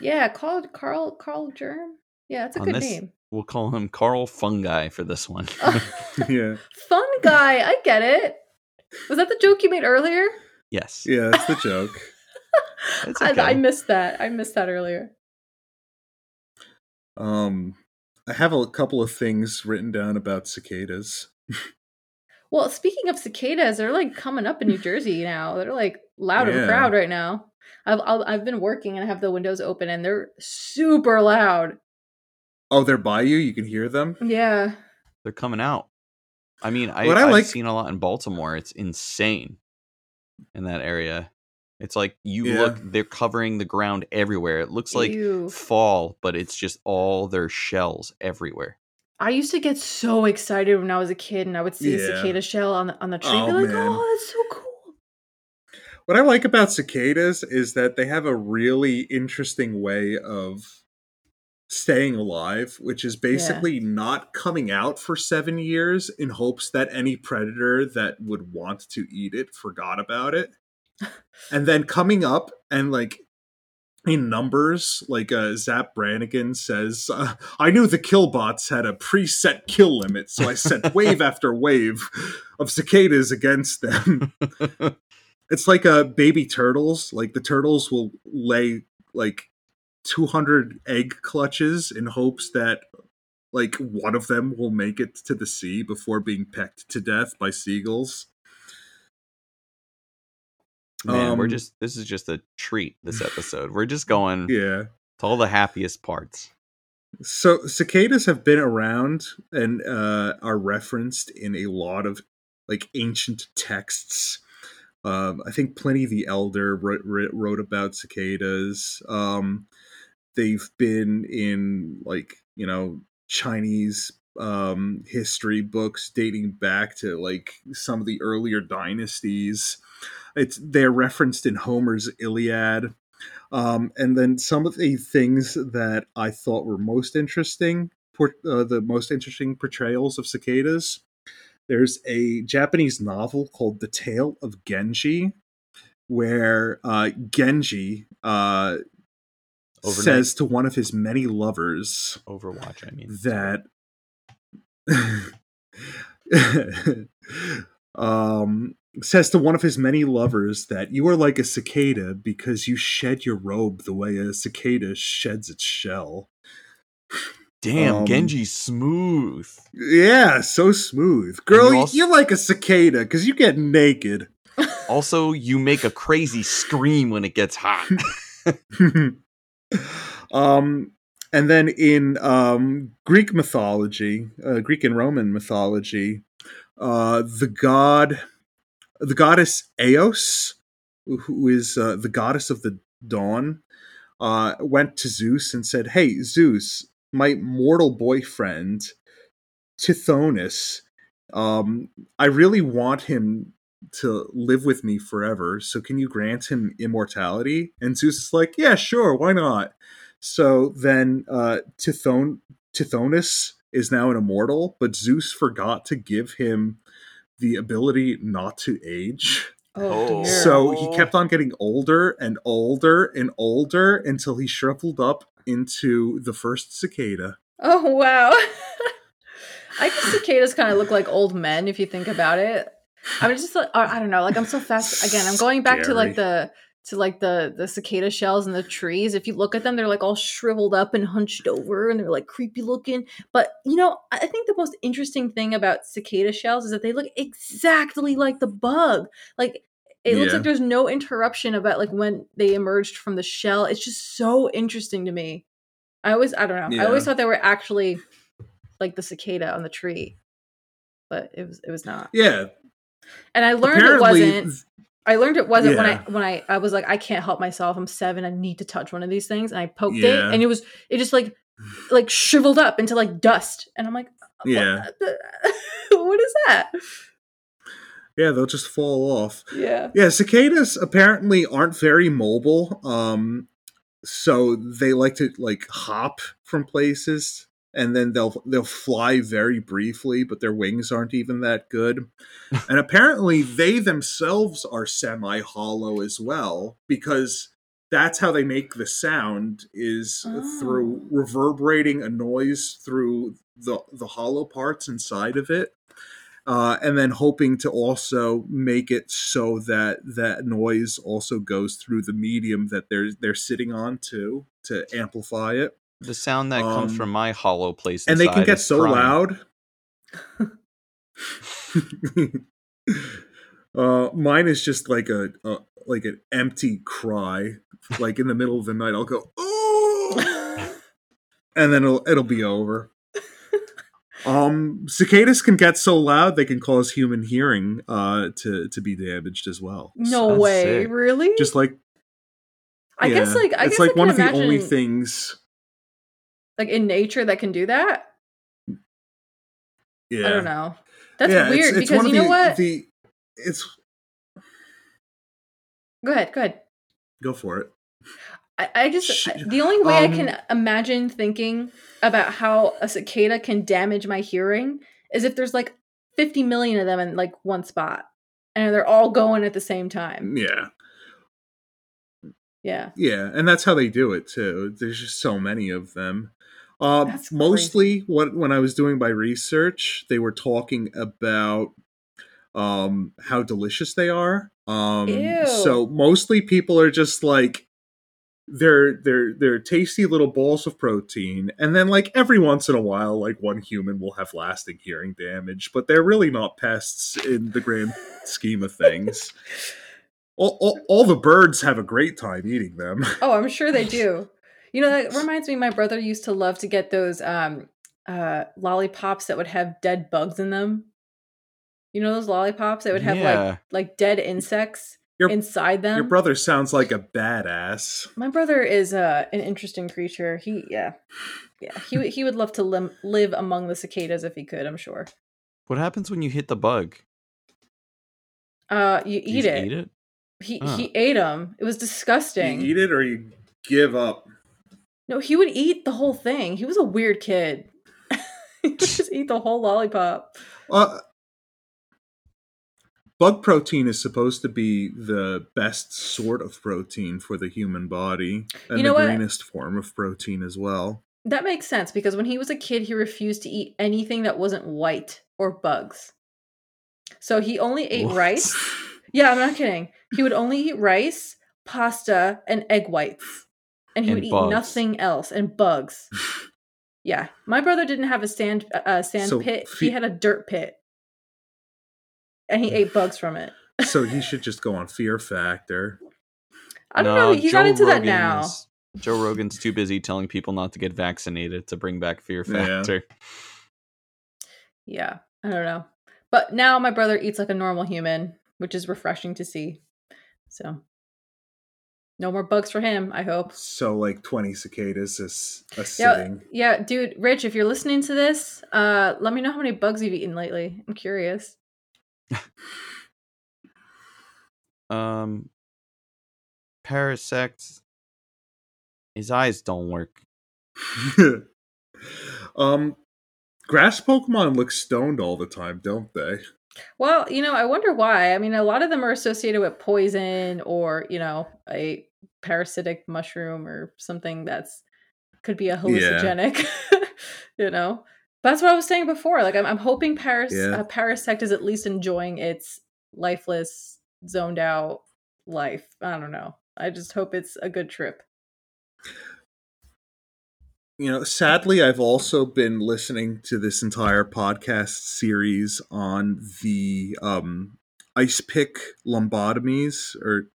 Yeah, called Carl Carl Germ. Yeah, that's a On good this- name. We'll call him Carl Fungi for this one. yeah Fun guy. I get it. Was that the joke you made earlier? yes. yeah that's the joke It's I. I missed that. I missed that earlier. Um, I have a couple of things written down about cicadas. Well, speaking of cicadas, they're like coming up in New Jersey now. They're like loud Yeah. and proud right now. I've I've I've been working and I have the windows open and they're super loud. Oh, they're by you. You can hear them. Yeah. They're coming out. I mean, I, What I I've like- seen a lot in Baltimore. It's insane in that area. It's like you Yeah. look, they're covering the ground everywhere. It looks like Ew. fall, but it's just all their shells everywhere. I used to get so excited when I was a kid and I would see a cicada shell on the on the tree. and Oh, be like, man. oh, that's so cool. What I like about cicadas is that they have a really interesting way of staying alive, which is basically not coming out for seven years in hopes that any predator that would want to eat it forgot about it. and then coming up and like in numbers, like uh, Zapp Brannigan says, uh, I knew the killbots had a preset kill limit, so I sent wave after wave of cicadas against them. it's like uh baby turtles like the turtles will lay like 200 egg clutches in hopes that like one of them will make it to the sea before being pecked to death by seagulls Man, we're Um, just this is just a treat this episode. We're just going yeah to all the happiest parts. so cicadas have been around and uh are referenced in a lot of like ancient texts um i think pliny the elder wrote, wrote about cicadas um they've been in like you know chinese um history books dating back to like some of the earlier dynasties it's they're referenced in homer's iliad um, and then some of the things that I thought were most interesting, uh, the most interesting portrayals of cicadas. There's a Japanese novel called The Tale of Genji, where uh, Genji uh, says to one of his many lovers Overwatch, I mean. that um says to one of his many lovers that you are like a cicada because you shed your robe the way a cicada sheds its shell. Damn, um, Genji's smooth. Yeah, so smooth. Girl, you also- are like a cicada because you get naked. Also, you make a crazy scream when it gets hot. um and then in um Greek mythology, uh, Greek and Roman mythology, uh the god the goddess Eos, who is uh, the goddess of the dawn, uh, went to Zeus and said, "Hey, Zeus, my mortal boyfriend, Tithonus, um, I really want him to live with me forever. So can you grant him immortality?" And Zeus is like, "Yeah, sure, why not?" So then uh, Tithon- Tithonus is now an immortal, but Zeus forgot to give him the ability not to age. Oh, Oh. dear. So he kept on getting older and older and older until he shriveled up into the first cicada. Oh wow. I guess cicadas kind of look like old men if you think about it. I mean, just like, I I don't know, like I'm so fast. Again, I'm going back to like the to like the the cicada shells and the trees. If you look at them, they're like all shriveled up and hunched over, and they're like creepy looking. But you know, I I think the most interesting thing about cicada shells is that they look exactly like the bug. Like it looks like there's no interruption about like when they emerged from the shell. It's just so interesting to me. I always, I don't know. I always thought they were actually like the cicada on the tree, but it was, it was not. Yeah, And I learned it wasn't. I learned it wasn't when I when I I was like I can't help myself. I'm seven. I need to touch one of these things, and I poked Yeah. it, and it was it just like like shriveled up into like dust, and I'm like, yeah, what, the- what is that? yeah, they'll just fall off. Yeah. Yeah, cicadas apparently aren't very mobile. Um, so they like to like hop from places, and then they'll they'll fly very briefly, but their wings aren't even that good. and apparently, they themselves are semi hollow as well because that's how they make the sound is Oh. through reverberating a noise through the the hollow parts inside of it uh, and then hoping to also make it so that that noise also goes through the medium that they're they're sitting on too to amplify it The sound that comes Um, from my hollow place, and they can get so crying. loud uh mine is just like a, a like an empty cry like in the middle of the night i'll go oh and then it'll it'll be over um cicadas can get so loud they can cause human hearing uh to to be damaged as well no That's way, sick. really? just like I guess like I it's guess like I one of the only things like in nature that can do that. yeah I don't know. That's Yeah, weird it's because one you know the- what? the it's go ahead, go ahead. go for it I, I just the only way I um, can imagine thinking about how a cicada can damage my hearing is if there's like 50 million of them in like one spot and they're all going at the same time. yeah Yeah. Yeah, and that's how they do it too. There's just so many of them. Um, That's mostly, what when I was doing my research, they were talking about um, how delicious they are. Um, Ew. So mostly, people are just like they're they're they're tasty little balls of protein, and then like every once in a while, like one human will have lasting hearing damage, but they're really not pests in the grand scheme of things. All, all, all the birds have a great time eating them. Oh, I'm sure they do. You know, that reminds me my brother used to love to get those um uh lollipops that would have dead bugs in them. You know those lollipops that would have like Yeah. like dead insects Your- inside them. Your brother sounds like a badass. My brother is uh, an interesting creature. He, yeah, yeah. He would- he would love to lim- live among the cicadas if he could. I'm sure. What happens when you hit the bug? Uh, you eat it. Eat it? He Huh. he ate them. It was disgusting. You eat it or you give up. No, he would eat the whole thing. He was a weird kid. he would just eat the whole lollipop. Uh, bug protein is supposed to be the best sort of protein for the human body, and You know the what? greenest form of protein as well. That makes sense because when he was a kid, he refused to eat anything that wasn't white or bugs. So he only ate What? rice. Yeah, I'm not kidding. He would only eat rice, pasta, and egg whites. And he And would eat nothing else and bugs. yeah. My brother didn't have a sand uh, sand So, pit. fe- he had a dirt pit. And he ate bugs from it. so he should just go on Fear Factor. I don't No, know. He Joe not into that now. Joe Rogan's too busy telling people not to get vaccinated to bring back fear Yeah. factor. Yeah. I don't know. But now my brother eats like a normal human, which is refreshing to see. So no more bugs for him, I hope. So like twenty cicadas is a Yeah, sitting. yeah, dude, Rich, if you're listening to this, uh, let me know how many bugs you've eaten lately. I'm curious. Um, Parasect. His eyes don't work. um Grass Pokemon look stoned all the time, don't they? Well, you know, I wonder why. I mean, a lot of them are associated with poison or, you know, a parasitic mushroom or something that's could be a hallucinogenic, you know. That's what I was saying before. Like, I'm, I'm hoping Paras Yeah. uh, Parasect is at least enjoying its lifeless, zoned out life. I don't know. I just hope it's a good trip. You know, sadly, I've also been listening to this entire podcast series on the um, ice pick lumbotomies, or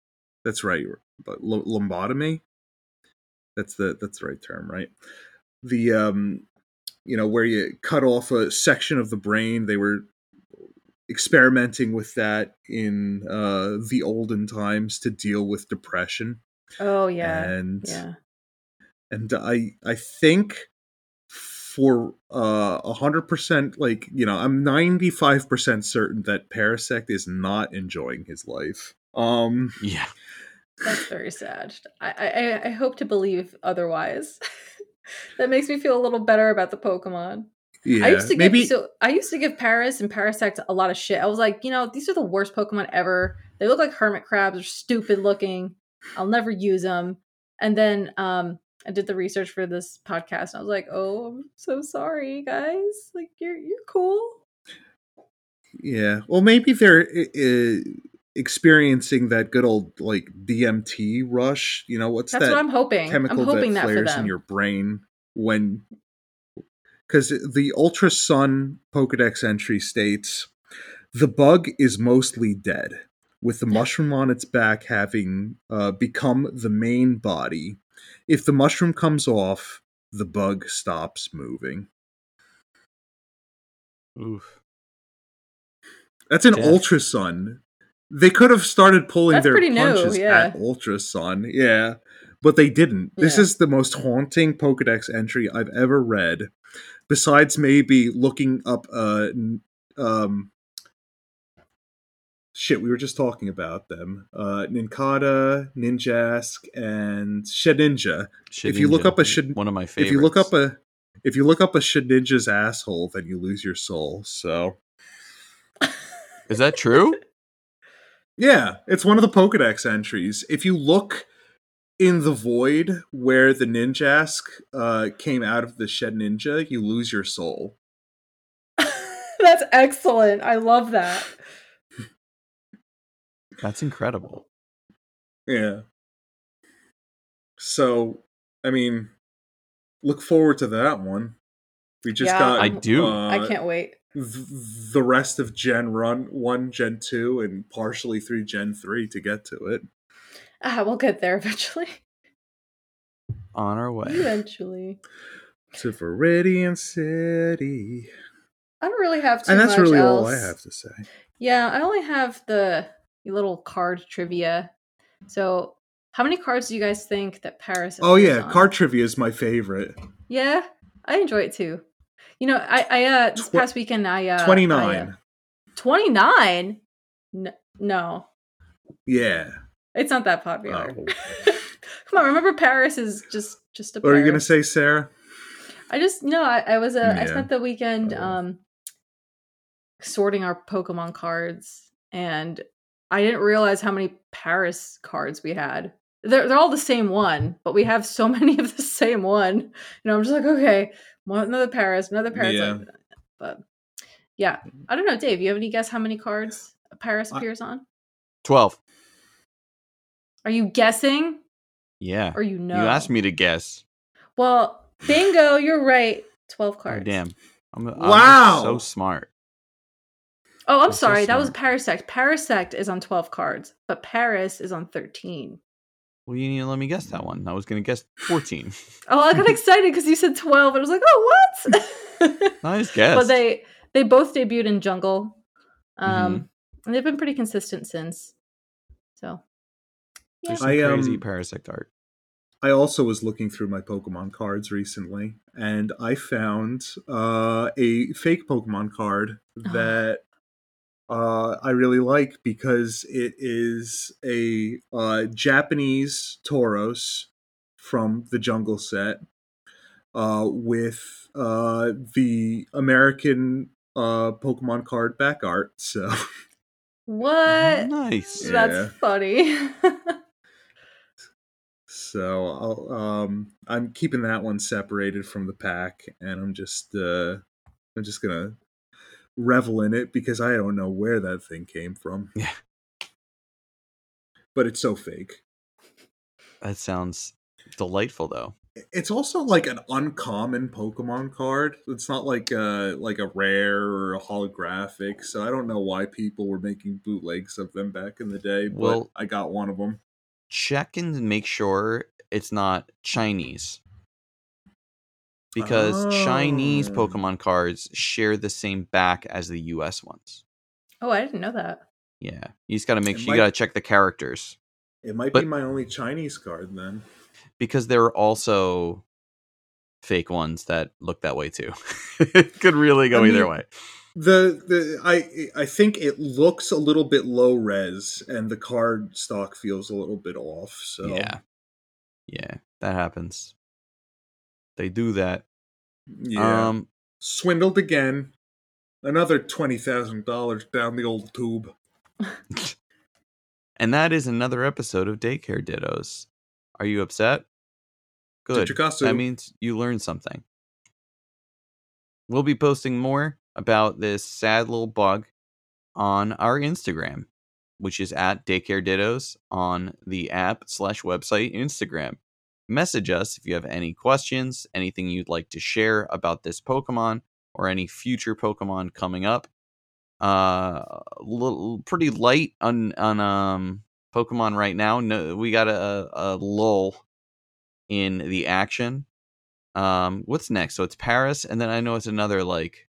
that's right, but l- lumbotomy. That's the that's the right term, right? The um, you know, where you cut off a section of the brain. They were experimenting with that in uh, the olden times to deal with depression, Oh yeah. and yeah. And I I think for uh, a hundred percent, like you know, I'm ninety five percent certain that Parasect is not enjoying his life. Um, Yeah. That's very sad. I, I I hope to believe otherwise. that makes me feel a little better about the Pokemon. yeah, I used to give maybe so I used to give Paras and Parasect a lot of shit. I was like, you know, these are the worst Pokemon ever. They look like hermit crabs. They're stupid looking. I'll never use them. And then um I did the research for this podcast. And I was like, oh, I'm so sorry, guys. Like you're you're cool. yeah. Well, maybe they're uh, experiencing that good old like DMT rush. You know, what's That's that what I'm hoping. chemical I'm hoping that that, for flares in your brain when because the ultra sun pokedex entry states the bug is mostly dead with the mushroom on its back having uh, become the main body if the mushroom comes off the bug stops moving Oof. that's an Death. ultra sun they could have started pulling That's their pretty new, punches yeah. at ultra sun yeah but they didn't this is the most haunting pokedex entry i've ever read besides maybe looking up a um shit we were just talking about them uh nincada ninjask and shedinja If you look up a Shed- one of my favorites. if you look up a if you look up a shedinja's asshole then you lose your soul so is that true? yeah it's one of the pokedex entries if you look in the void where the ninjask uh came out of the shedinja you lose your soul That's excellent. I love that. That's incredible. Yeah. So, I mean, look forward to that one. We just Yeah, got. I do. uh, I can't wait. th- the rest of Gen Run one, Gen two, and partially through Gen three to get to it. Ah, we'll get there eventually. On our way. Eventually. To Viridian City, I don't really have too and that's much really else. all I have to say. Yeah, I only have the little card trivia. So, how many cards do you guys think that Paras? Oh yeah, on? card trivia is my favorite. Yeah, I enjoy it too. You know, I I uh this Tw- past weekend I uh Twenty nine. Twenty nine. No, no, Yeah. it's not that popular. Oh. Come on, remember Paras is just just a. What are you gonna say, Sarah? I just no. I, I was uh, I spent the weekend Oh. um sorting our Pokemon cards, and I didn't realize how many Paras cards we had. They're they're all the same one, but we have so many of the same one. You know, I'm just like, okay, one another Paras, another Paras. Yeah. But yeah, I don't know, Dave. You have any guess how many cards Paras I- appears on? Twelve. Are you guessing Yeah. or you know? You asked me to guess. Well, bingo, you're right. Twelve oh, cards. damn. I'm, I'm Wow. so smart. Oh, I'm That's so sorry. that was. Parasect. Parasect is on 12 cards, but Paras is on 13. Well, you need to let me guess that one. I was going to guess 14. Oh, I got excited because you said 12 and I was like, "Oh, what?" nice guess. but they they both debuted in Jungle. Um Mm-hmm. and they've been pretty consistent since. So, yeah. There's some I, crazy um, Parasect art. I also was looking through my Pokemon cards recently, and I found uh, a fake Pokemon card that uh, I really like because it is a uh, Japanese Tauros from the Jungle set. uh, with uh, the American uh, Pokemon card back art. So what? Nice. Yeah. That's funny. so I'll, um, I'm keeping that one separated from the pack, and I'm just uh, I'm just gonna revel in it because I don't know where that thing came from. Yeah. But it's so fake. That sounds delightful, though. It's also like an uncommon Pokemon card. It's not like a like a rare or a holographic. So I don't know why people were making bootlegs of them back in the day. But Well- I got one of them. Check and make sure it's not Chinese. Because Chinese Oh. Pokemon cards share the same back as the US ones. oh, I didn't know that. Yeah. You just got to make It sure might- you got to check the characters. It might But- be my only Chinese card then. because there are also fake ones that look that way too. it could really go I either mean, way. The the I I think it looks a little bit low res, and the card stock feels a little bit off. So Yeah. Yeah, that happens. They do that. yeah. Um swindled again. Another twenty thousand dollars down the old tube. and that is another episode of Daycare Dittos. Are you upset? Good. Chichikasu. That means you learned something. We'll be posting more about this sad little bug on our Instagram, which is at Daycare Dittos on the app slash website Instagram. Message us if you have any questions, anything you'd like to share about this Pokemon or any future Pokemon coming up. Uh, little, pretty light on on um Pokemon right now. No, we got a, a lull in the action. Um, what's next? So it's Paras, and then I know it's another like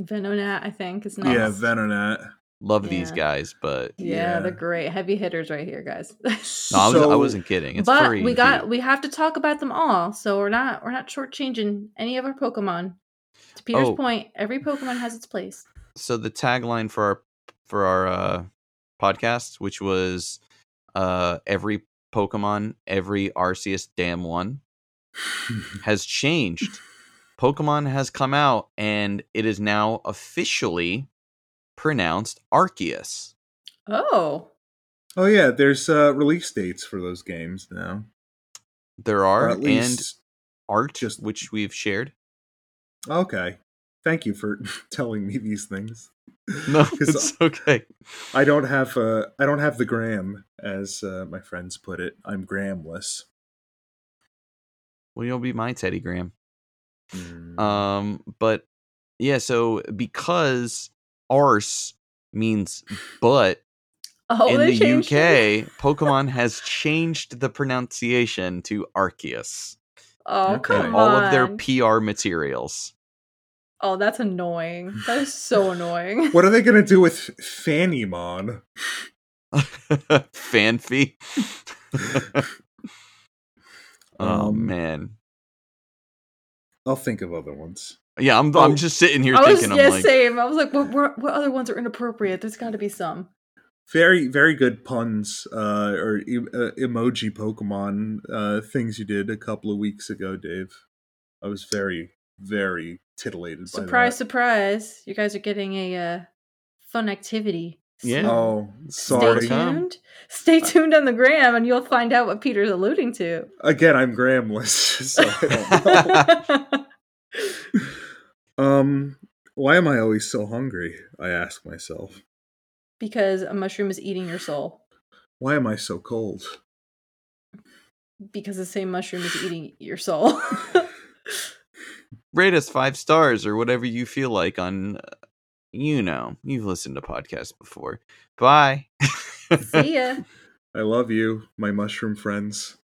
Venonat, I think, is next. Yeah, Venonat. Love these guys, but Yeah, Yeah. they're great. Heavy hitters right here, guys. no, I, was, So- I wasn't kidding. It's but we got cute. we have to talk about them all. So we're not we're not shortchanging any of our Pokemon. To Peter's Oh. point, every Pokemon has its place. so the tagline for our for our uh, podcast, which was uh, every Pokemon, every Arceus damn one, has changed. Pokemon has come out, and it is now officially pronounced Arceus. Oh. oh yeah, there's uh, release dates for those games now. There are at and least art, just- which we've shared. okay. Thank you for telling me these things. No, it's okay. I don't have uh, I don't have the gram, as uh, my friends put it. I'm gramless. Well, you'll be my Teddy Graham. Mm. Um, but yeah, so because arse means but Oh, in the changed it? UK, Pokemon has changed the pronunciation to Arceus Oh, Okay. come in on. all of their PR materials. Oh, that's annoying. That is so annoying. What are they gonna do with Fannymon? Fanfy. oh Um, man. I'll think of other ones. Yeah, I'm Oh, I'm just sitting here I was thinking yeah, I'm like same. I was like, what, what what other ones are inappropriate? There's got to be some. Very, very good puns uh, or e- uh, emoji Pokemon uh, things you did a couple of weeks ago, Dave. I was very, very titillated by Surprise, that. surprise! You guys are getting a uh, fun activity. Yeah. soon. Oh, Stay sorry. Come. tuned. Stay tuned on the gram, and you'll find out what Peter's alluding to. Again, I'm Gramless, so I don't know. um, why am I always so hungry? I ask myself. because a mushroom is eating your soul. Why am I so cold? Because the same mushroom is eating your soul. rate us five stars or whatever you feel like on uh, you know you've listened to podcasts before bye See ya. I love you, my mushroom friends.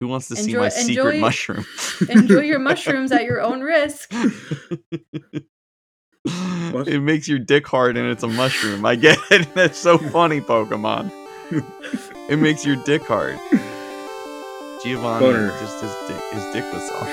Who wants to see Enjoy- my secret enjoy- mushroom? Enjoy your mushrooms at your own risk. it makes your dick hard and it's a mushroom. I get it. That's so funny pokemon. It makes your dick hard. Giovanni Boner. just his dick his dick was off